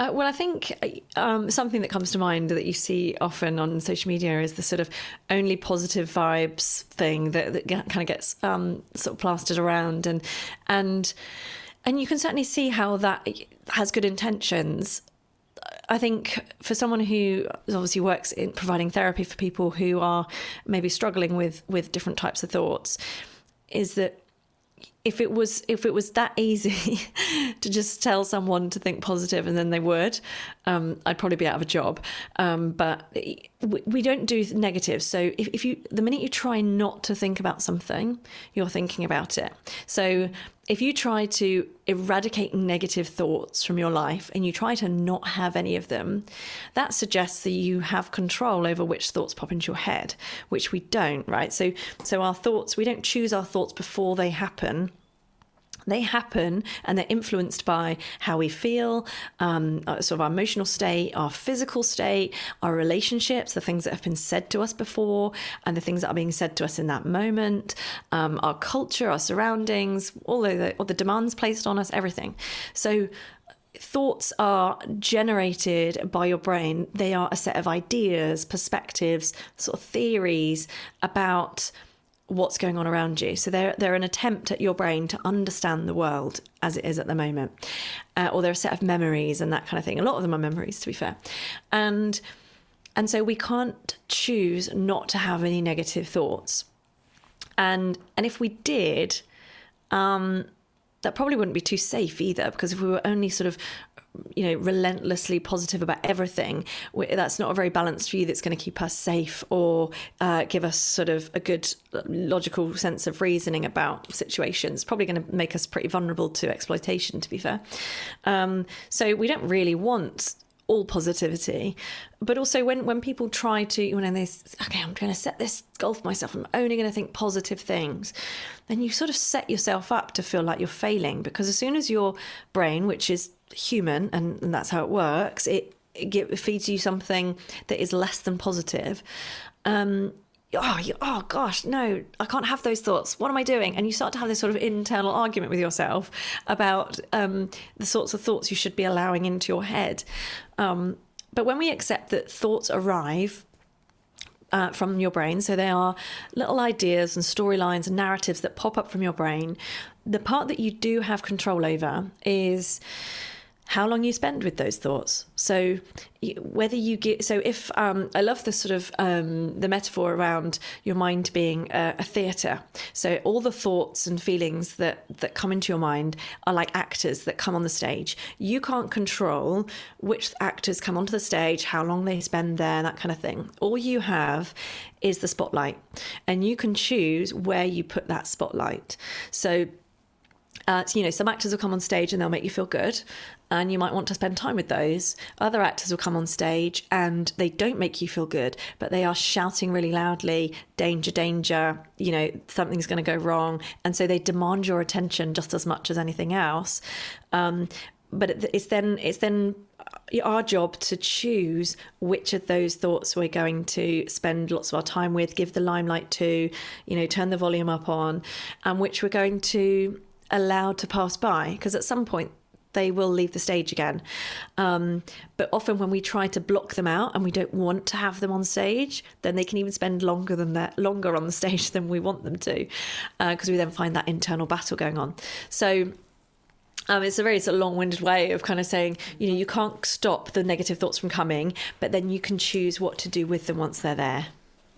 Uh, well, I think um, something that comes to mind that you see often on social media is the sort of only positive vibes thing that, that kind of gets um, sort of plastered around, and and and you can certainly see how that has good intentions. I think for someone who obviously works in providing therapy for people who are maybe struggling with with different types of thoughts, is that if it was if it was that easy to just tell someone to think positive and then they would, um, I'd probably be out of a job. Um, but we, we, don't do negative. So if, if you the minute you try not to think about something, you're thinking about it. So if you try to eradicate negative thoughts from your life and you try to not have any of them, that suggests that you have control over which thoughts pop into your head, which we don't, right? So so our thoughts, we don't choose our thoughts before they happen they happen and they're influenced by how we feel, um, uh, sort of our emotional state, our physical state, our relationships, the things that have been said to us before, and the things that are being said to us in that moment, um, our culture, our surroundings, all the, all the demands placed on us, everything. So, thoughts are generated by your brain, they are a set of ideas, perspectives, sort of theories about what's going on around you. So they're they're an attempt at your brain to understand the world as it is at the moment, uh, or they're a set of memories and that kind of thing. A lot of them are memories, to be fair, and and so we can't choose not to have any negative thoughts, and and if we did, um, that probably wouldn't be too safe either, because if we were only sort of you know, relentlessly positive about everything, that's not a very balanced view that's going to keep us safe or uh, give us sort of a good logical sense of reasoning about situations. Probably going to make us pretty vulnerable to exploitation, to be fair. Um, so we don't really want all positivity but also when when people try to when they okay i'm going to set this goal for myself i'm only going to think positive things then you sort of set yourself up to feel like you're failing because as soon as your brain which is human and, and that's how it works it, it, it feeds you something that is less than positive um, oh, you, oh gosh, no, I can't have those thoughts. What am I doing? And you start to have this sort of internal argument with yourself about um, the sorts of thoughts you should be allowing into your head. Um, but when we accept that thoughts arrive uh, from your brain, so they are little ideas and storylines and narratives that pop up from your brain, the part that you do have control over is how long you spend with those thoughts. So whether you get so if um, I love the sort of um, the metaphor around your mind being a, a theatre. So all the thoughts and feelings that that come into your mind are like actors that come on the stage. You can't control which actors come onto the stage, how long they spend there, that kind of thing. All you have is the spotlight, and you can choose where you put that spotlight. So uh, so, you know, some actors will come on stage and they'll make you feel good, and you might want to spend time with those. Other actors will come on stage and they don't make you feel good, but they are shouting really loudly, danger, danger, you know, something's going to go wrong. And so they demand your attention just as much as anything else. Um, but it's then, it's then our job to choose which of those thoughts we're going to spend lots of our time with, give the limelight to, you know, turn the volume up on, and which we're going to allow to pass by. Because at some point, they will leave the stage again. Um, but often, when we try to block them out and we don't want to have them on stage, then they can even spend longer than that, longer on the stage than we want them to, because uh, we then find that internal battle going on. So. Um, it's a very sort of long-winded way of kind of saying, you know, you can't stop the negative thoughts from coming, but then you can choose what to do with them once they're there.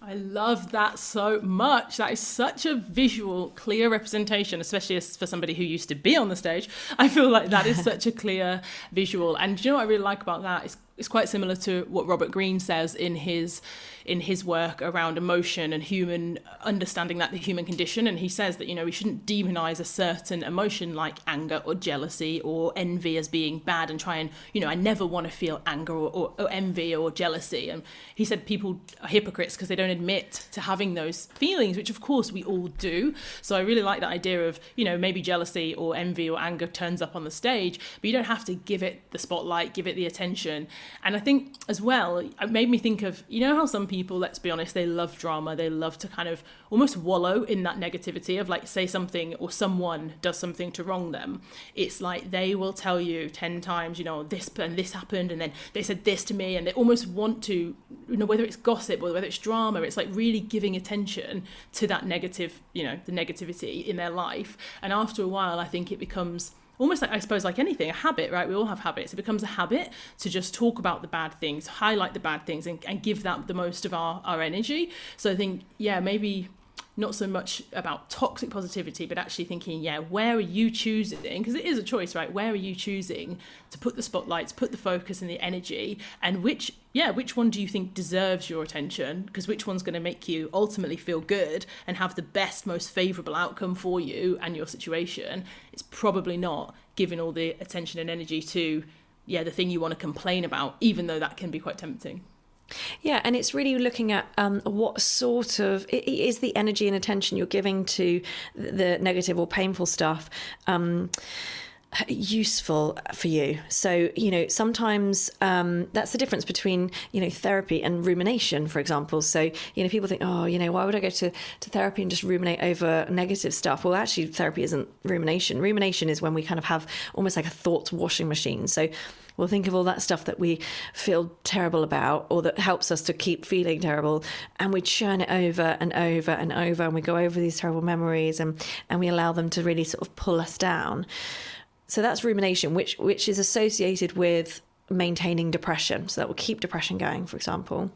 I love that so much. That is such a visual, clear representation, especially for somebody who used to be on the stage. I feel like that is such a clear visual. And you know what I really like about that is it's quite similar to what Robert Greene says in his in his work around emotion and human understanding that the human condition. And he says that you know we shouldn't demonize a certain emotion like anger or jealousy or envy as being bad and try and you know I never want to feel anger or, or, or envy or jealousy. And he said people are hypocrites because they don't admit to having those feelings which of course we all do. So I really like that idea of you know maybe jealousy or envy or anger turns up on the stage but you don't have to give it the spotlight give it the attention and I think as well, it made me think of, you know, how some people, let's be honest, they love drama. They love to kind of almost wallow in that negativity of like, say something or someone does something to wrong them. It's like they will tell you 10 times, you know, this and this happened, and then they said this to me, and they almost want to, you know, whether it's gossip or whether it's drama, it's like really giving attention to that negative, you know, the negativity in their life. And after a while, I think it becomes almost like I suppose like anything, a habit, right? We all have habits. It becomes a habit to just talk about the bad things, highlight the bad things, and, and give that the most of our, our energy. So I think, yeah, maybe not so much about toxic positivity, but actually thinking, yeah, where are you choosing? Because it is a choice, right? Where are you choosing to put the spotlights, put the focus and the energy, and which, yeah, which one do you think deserves your attention? Because which one's going to make you ultimately feel good and have the best, most favorable outcome for you and your situation? It's probably not giving all the attention and energy to, yeah, the thing you want to complain about, even though that can be quite tempting. Yeah, and it's really looking at um, what sort of is the energy and attention you're giving to the negative or painful stuff. Um, useful for you. So you know sometimes um, that's the difference between you know therapy and rumination for example. So you know people think oh you know why would i go to, to therapy and just ruminate over negative stuff? Well actually therapy isn't rumination. Rumination is when we kind of have almost like a thought washing machine. So We'll think of all that stuff that we feel terrible about or that helps us to keep feeling terrible. And we churn it over and over and over. And we go over these terrible memories and, and we allow them to really sort of pull us down. So that's rumination, which, which is associated with maintaining depression. So that will keep depression going, for example.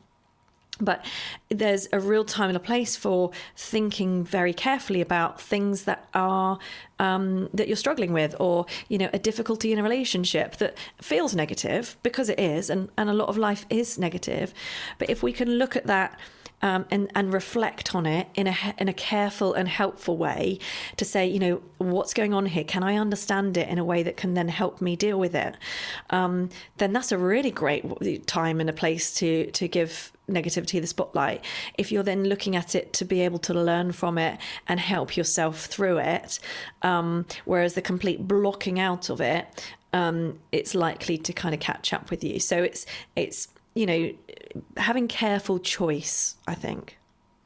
But there's a real time and a place for thinking very carefully about things that are um, that you're struggling with or you know a difficulty in a relationship that feels negative because it is and, and a lot of life is negative. But if we can look at that um, and and reflect on it in a in a careful and helpful way to say, you know, what's going on here? Can I understand it in a way that can then help me deal with it? Um, then that's a really great time and a place to to give negativity the spotlight. If you're then looking at it to be able to learn from it and help yourself through it, um, whereas the complete blocking out of it, um, it's likely to kind of catch up with you. So it's it's you know, having careful choice, I think.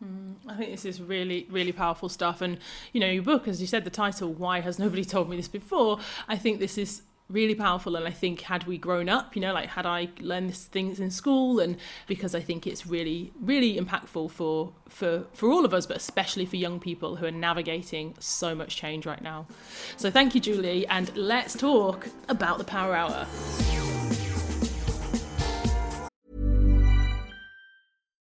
Mm, I think this is really, really powerful stuff. And, you know, your book, as you said, the title, Why Has Nobody Told Me This Before? I think this is really powerful and i think had we grown up you know like had i learned these things in school and because i think it's really really impactful for for for all of us but especially for young people who are navigating so much change right now so thank you julie and let's talk about the power hour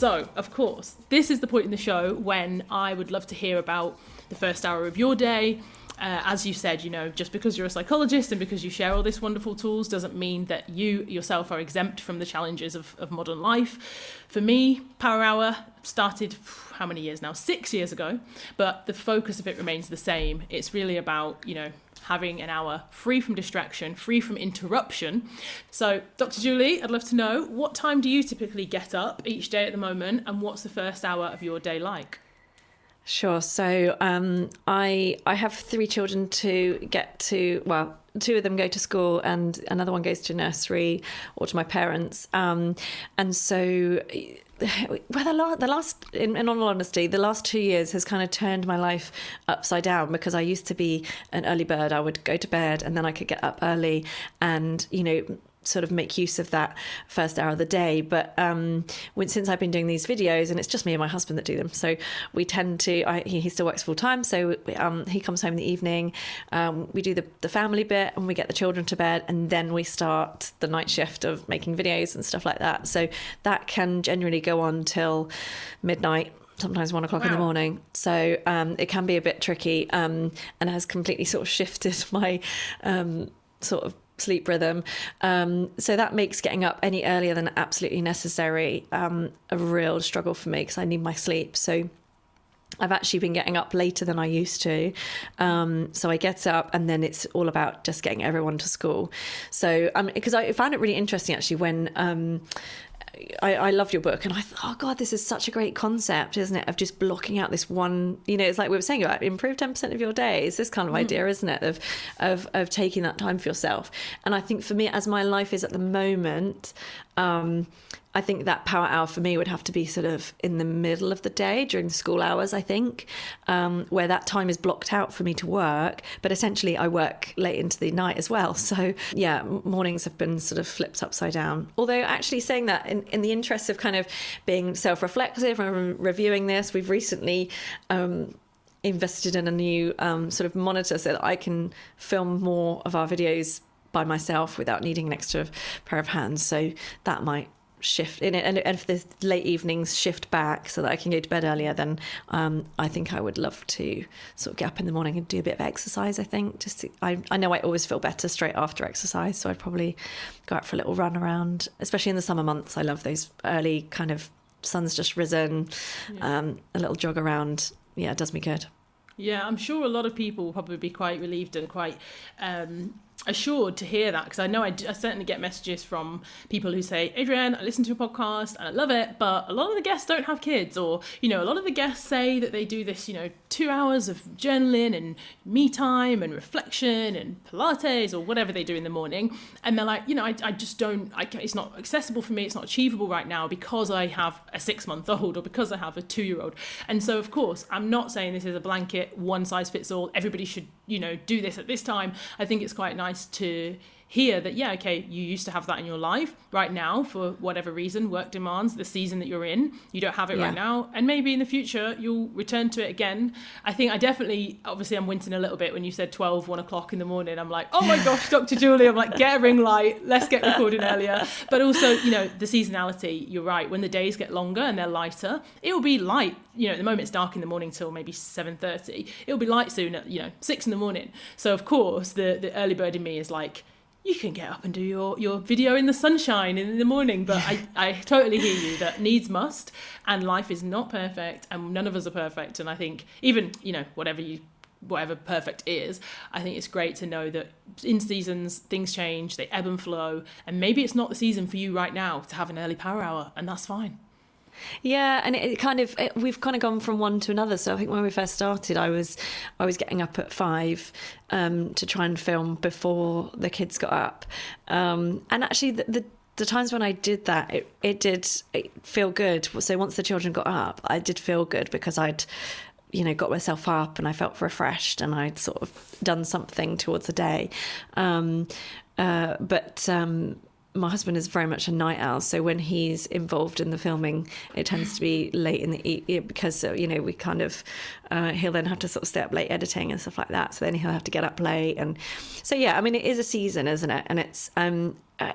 So, of course, this is the point in the show when I would love to hear about the first hour of your day. Uh, as you said, you know, just because you're a psychologist and because you share all these wonderful tools doesn't mean that you yourself are exempt from the challenges of, of modern life. For me, Power Hour started how many years now? Six years ago, but the focus of it remains the same. It's really about, you know, having an hour free from distraction, free from interruption. So, Dr. Julie, I'd love to know what time do you typically get up each day at the moment, and what's the first hour of your day like? Sure. So um, I I have three children to get to. Well, two of them go to school, and another one goes to nursery or to my parents. Um, and so well, the last, the last in, in, all honesty, the last two years has kind of turned my life upside down because I used to be an early bird. I would go to bed and then I could get up early and, you know, sort of make use of that first hour of the day. But um, when, since I've been doing these videos, and it's just me and my husband that do them, so we tend to. I, he, he, still works full time, so we, um, he comes home in the evening. Um, we do the, the family bit, and we get the children to bed, and then we start the night shift of making videos and stuff like that. So that can generally go on till midnight sometimes one o'clock wow. in the morning. So um, it can be a bit tricky um, and has completely sort of shifted my um, sort of sleep rhythm. Um, so that makes getting up any earlier than absolutely necessary um, a real struggle for me because I need my sleep. So I've actually been getting up later than I used to. Um, so I get up and then it's all about just getting everyone to school. So, because um, I found it really interesting actually when um, I, I loved your book and I thought, oh God, this is such a great concept, isn't it? Of just blocking out this one, you know, it's like we were saying about improve 10% of your day. It's this kind of mm. idea, isn't it? Of, of, of taking that time for yourself. And I think for me, as my life is at the moment, um, I think that power hour for me would have to be sort of in the middle of the day during the school hours, I think, um, where that time is blocked out for me to work. But essentially, I work late into the night as well. So, yeah, mornings have been sort of flipped upside down. Although, actually, saying that in, in the interest of kind of being self reflective and reviewing this, we've recently. Um, invested in a new um, sort of monitor so that I can film more of our videos by myself without needing an extra pair of hands. So that might shift in it and if the late evenings shift back so that I can go to bed earlier then um, I think I would love to sort of get up in the morning and do a bit of exercise I think just to, I, I know I always feel better straight after exercise so I'd probably go out for a little run around especially in the summer months I love those early kind of sun's just risen yeah. um, a little jog around yeah it does me good yeah I'm sure a lot of people will probably be quite relieved and quite um, assured to hear that because I know I, I, certainly get messages from people who say, Adrienne, I listen to a podcast and I love it, but a lot of the guests don't have kids, or you know, a lot of the guests say that they do this, you know, two hours of journaling and me time and reflection and Pilates or whatever they do in the morning, and they're like, you know, I, I just don't, I, it's not accessible for me, it's not achievable right now because I have a six month old or because I have a two year old, and so of course I'm not saying this is a blanket one size fits all. Everybody should, you know, do this at this time. I think it's quite nice to hear that yeah okay you used to have that in your life. Right now for whatever reason work demands the season that you're in. You don't have it yeah. right now. And maybe in the future you'll return to it again. I think i definitely obviously i'm wincing a little bit when you said 12 1 o'clock in the morning. I'm like oh my gosh dr julie. I'm like get a ring light. Let's get recording earlier. But also you know the seasonality you're right. When the days get longer and they're lighter it will be light. You know at the moment it's dark in the morning till maybe 7.30 it'll be light soon at you know 6 in the morning. So of course the the early bird in me is like you can get up and do your, your video in the sunshine in the morning. But I, I totally hear you that needs must, and life is not perfect, and none of us are perfect. And I think even you know whatever you whatever perfect is, I think it's great to know that in seasons things change, they ebb and flow, and maybe it's not the season for you right now to have an early power hour, and that's fine. Yeah, and it kind of it, we've kind of gone from one to another. So I think when we first started, I was I was getting up at five um, to try and film before the kids got up, um, and actually the, the the times when I did that, it, it did feel good. So once the children got up, I did feel good because I'd, you know, got myself up and I felt refreshed and I'd sort of done something towards the day. Um, uh, but um, my husband is very much a night owl, so when he's involved in the filming, it tends to be late in the evening because uh, you know we kind of uh, he'll then have to sort of stay up late editing and stuff like that. So then he'll have to get up late, and so yeah, I mean it is a season, isn't it? And it's um uh,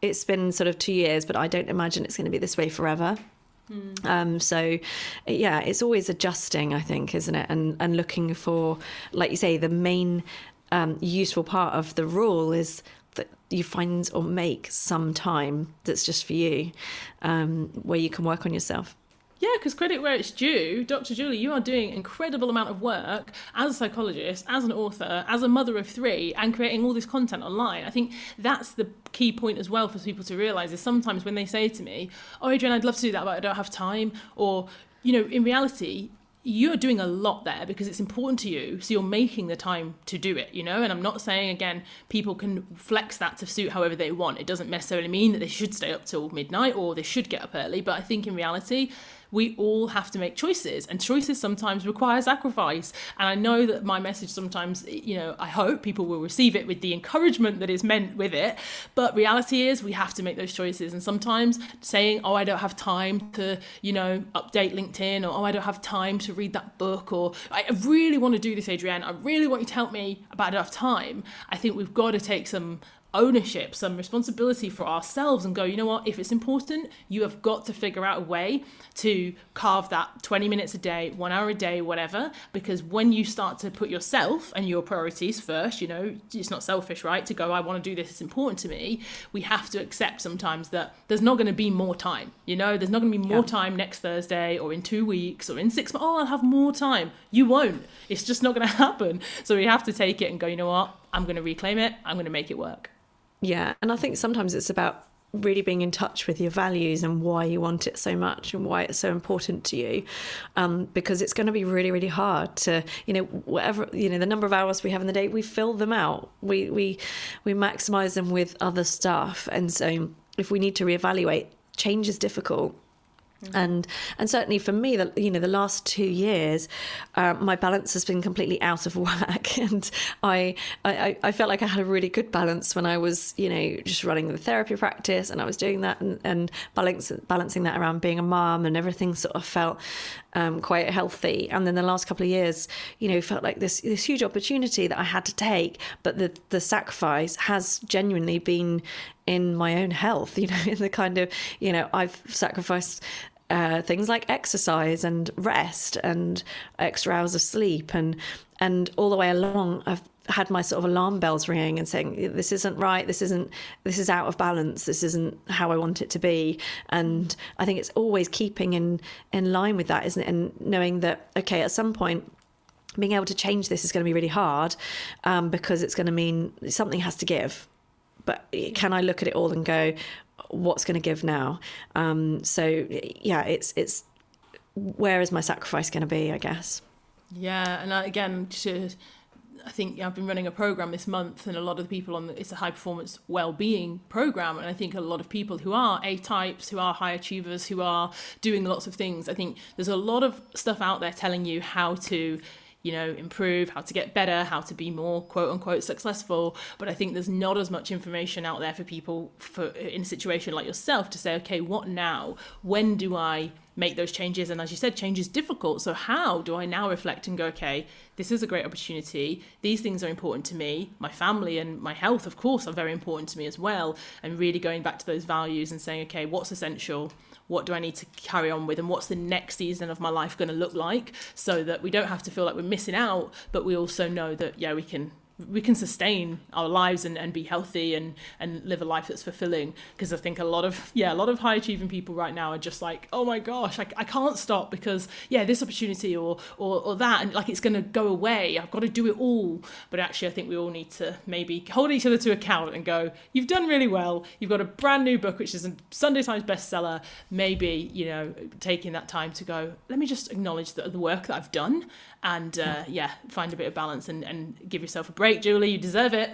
it's been sort of two years, but I don't imagine it's going to be this way forever. Mm. Um, so, yeah, it's always adjusting, I think, isn't it? And and looking for, like you say, the main um, useful part of the rule is you find or make some time that's just for you, um, where you can work on yourself. Yeah, because credit where it's due, Dr. Julie, you are doing an incredible amount of work as a psychologist, as an author, as a mother of three, and creating all this content online. I think that's the key point as well for people to realise is sometimes when they say to me, "Oh, Adrienne, I'd love to do that, but I don't have time," or you know, in reality, you're doing a lot there because it's important to you so you're making the time to do it you know? And i'm not saying again people can flex that to suit however they want. It doesn't necessarily mean that they should stay up till midnight or they should get up early but i think in reality we all have to make choices and choices sometimes require sacrifice. And i know that my message sometimes you know i hope people will receive it with the encouragement that is meant with it. But reality is we have to make those choices and sometimes saying oh i don't have time to you know update linkedin or oh i don't have time to read that book or i really want to do this adrienne. I really want you to help me about enough time. I think we've got to take some ownership, some responsibility for ourselves and go, you know what, if it's important, you have got to figure out a way to carve that 20 minutes a day, one hour a day, whatever. Because when you start to put yourself and your priorities first, you know, it's not selfish, right? To go, I want to do this, it's important to me. We have to accept sometimes that there's not going to be more time, you know, there's not going to be more yeah. time next Thursday or in two weeks or in six months. Oh, I'll have more time. You won't. It's just not going to happen. So we have to take it and go, you know what, I'm going to reclaim it, I'm going to make it work. Yeah, and I think sometimes it's about really being in touch with your values and why you want it so much and why it's so important to you um, because it's going to be really really hard to you know whatever you know the number of hours we have in the day we fill them out. We we we maximize them with other stuff. And so if we need to reevaluate change is difficult Mm-hmm. And and certainly for me, the, you know, the last two years, uh, my balance has been completely out of whack, and I, I I felt like I had a really good balance when I was you know just running the therapy practice, and I was doing that and, and balance, balancing that around being a mom, and everything sort of felt um, quite healthy. And then the last couple of years, you know, felt like this this huge opportunity that I had to take, but the the sacrifice has genuinely been in my own health. You know, in the kind of you know I've sacrificed uh, things like exercise and rest and extra hours of sleep. And and all the way along I've had my sort of alarm bells ringing and saying this isn't right. This isn't this is out of balance. This isn't how I want it to be. And I think it's always keeping in in line with that isn't it? And knowing that okay at some point being able to change this is going to be really hard um, because it's going to mean something has to give. But can I look at it all and go, what's going to give now? Um, so yeah, it's it's where is my sacrifice going to be? I guess. Yeah, and again, to, I think I've been running a program this month, and a lot of the people on the, it's a high performance well-being program, and I think a lot of people who are A types, who are high achievers, who are doing lots of things. I think there's a lot of stuff out there telling you how to you know, improve, how to get better, how to be more quote unquote successful. But I think there's not as much information out there for people for in a situation like yourself to say, okay, what now? When do I make those changes? And as you said, change is difficult. So how do I now reflect and go, okay, this is a great opportunity. These things are important to me. My family and my health, of course, are very important to me as well. And really going back to those values and saying, okay, what's essential? What do I need to carry on with and what's the next season of my life going to look like so that we don't have to feel like we're missing out but we also know that yeah we can we can sustain our lives and, and be healthy and and live a life that's fulfilling. Because i think a lot of yeah a lot of high achieving people right now are just like oh my gosh I, I can't stop because yeah this opportunity or or, or that and like it's going to go away. I've got to do it all. But actually i think we all need to maybe hold each other to account and go you've done really well. You've got a brand new book which is a sunday times bestseller. Maybe you know taking that time to go let me just acknowledge the, the work that i've done and uh, yeah, find a bit of balance and, and give yourself a break, Julie. You deserve it.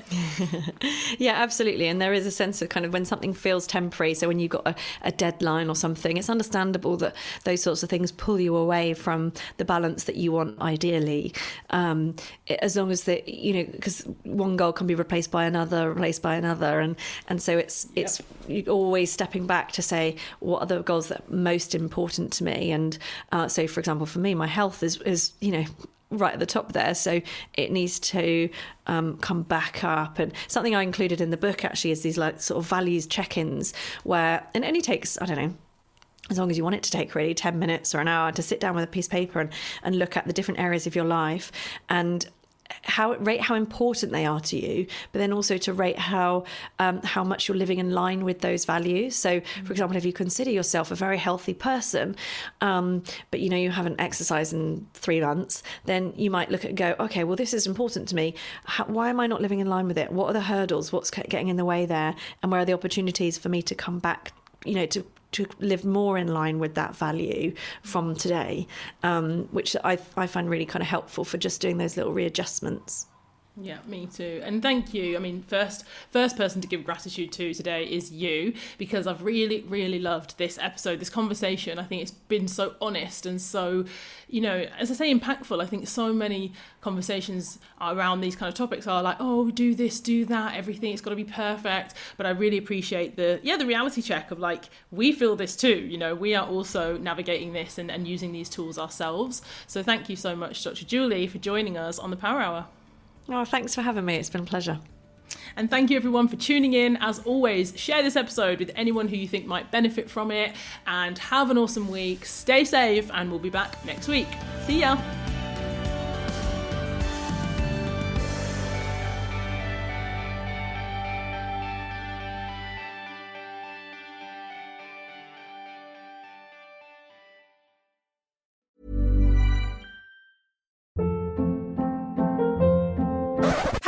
yeah, absolutely. And there is a sense of kind of when something feels temporary. So when you've got a, a, deadline or something, it's understandable that those sorts of things pull you away from the balance that you want ideally. Um, as long as the you know because one goal can be replaced by another, replaced by another, and and so it's yep. it's always stepping back to say what are the goals that are most important to me. And uh, so, for example, for me, my health is is you know right at the top there. So it needs to um, come back up. And something I included in the book actually is these like sort of values check-ins where it only takes I don't know as long as you want it to take really 10 minutes or an hour to sit down with a piece of paper and, and look at the different areas of your life and how rate how important they are to you, but then also to rate how um, how much you're living in line with those values. So, mm-hmm. for example, if you consider yourself a very healthy person, um, but you know you haven't exercised in three months, then you might look at go, okay, well this is important to me. How, why am I not living in line with it? What are the hurdles? What's getting in the way there? And where are the opportunities for me to come back you know to to live more in line with that value from today, um, which I, I find really kind of helpful for just doing those little readjustments. Yeah, me too. And thank you. I mean, first first person to give gratitude to today is you because I've really really loved this episode, this conversation. I think it's been so honest and so, you know, as I say impactful. I think so many conversations around these kind of topics are like, "Oh, do this, do that, everything it's got to be perfect." But I really appreciate the yeah, the reality check of like we feel this too, you know, we are also navigating this and, and using these tools ourselves. So thank you so much Dr. Julie for joining us on the Power Hour. Oh, thanks for having me. It's been a pleasure. And thank you everyone for tuning in. As always, share this episode with anyone who you think might benefit from it. And have an awesome week. Stay safe, and we'll be back next week. See ya.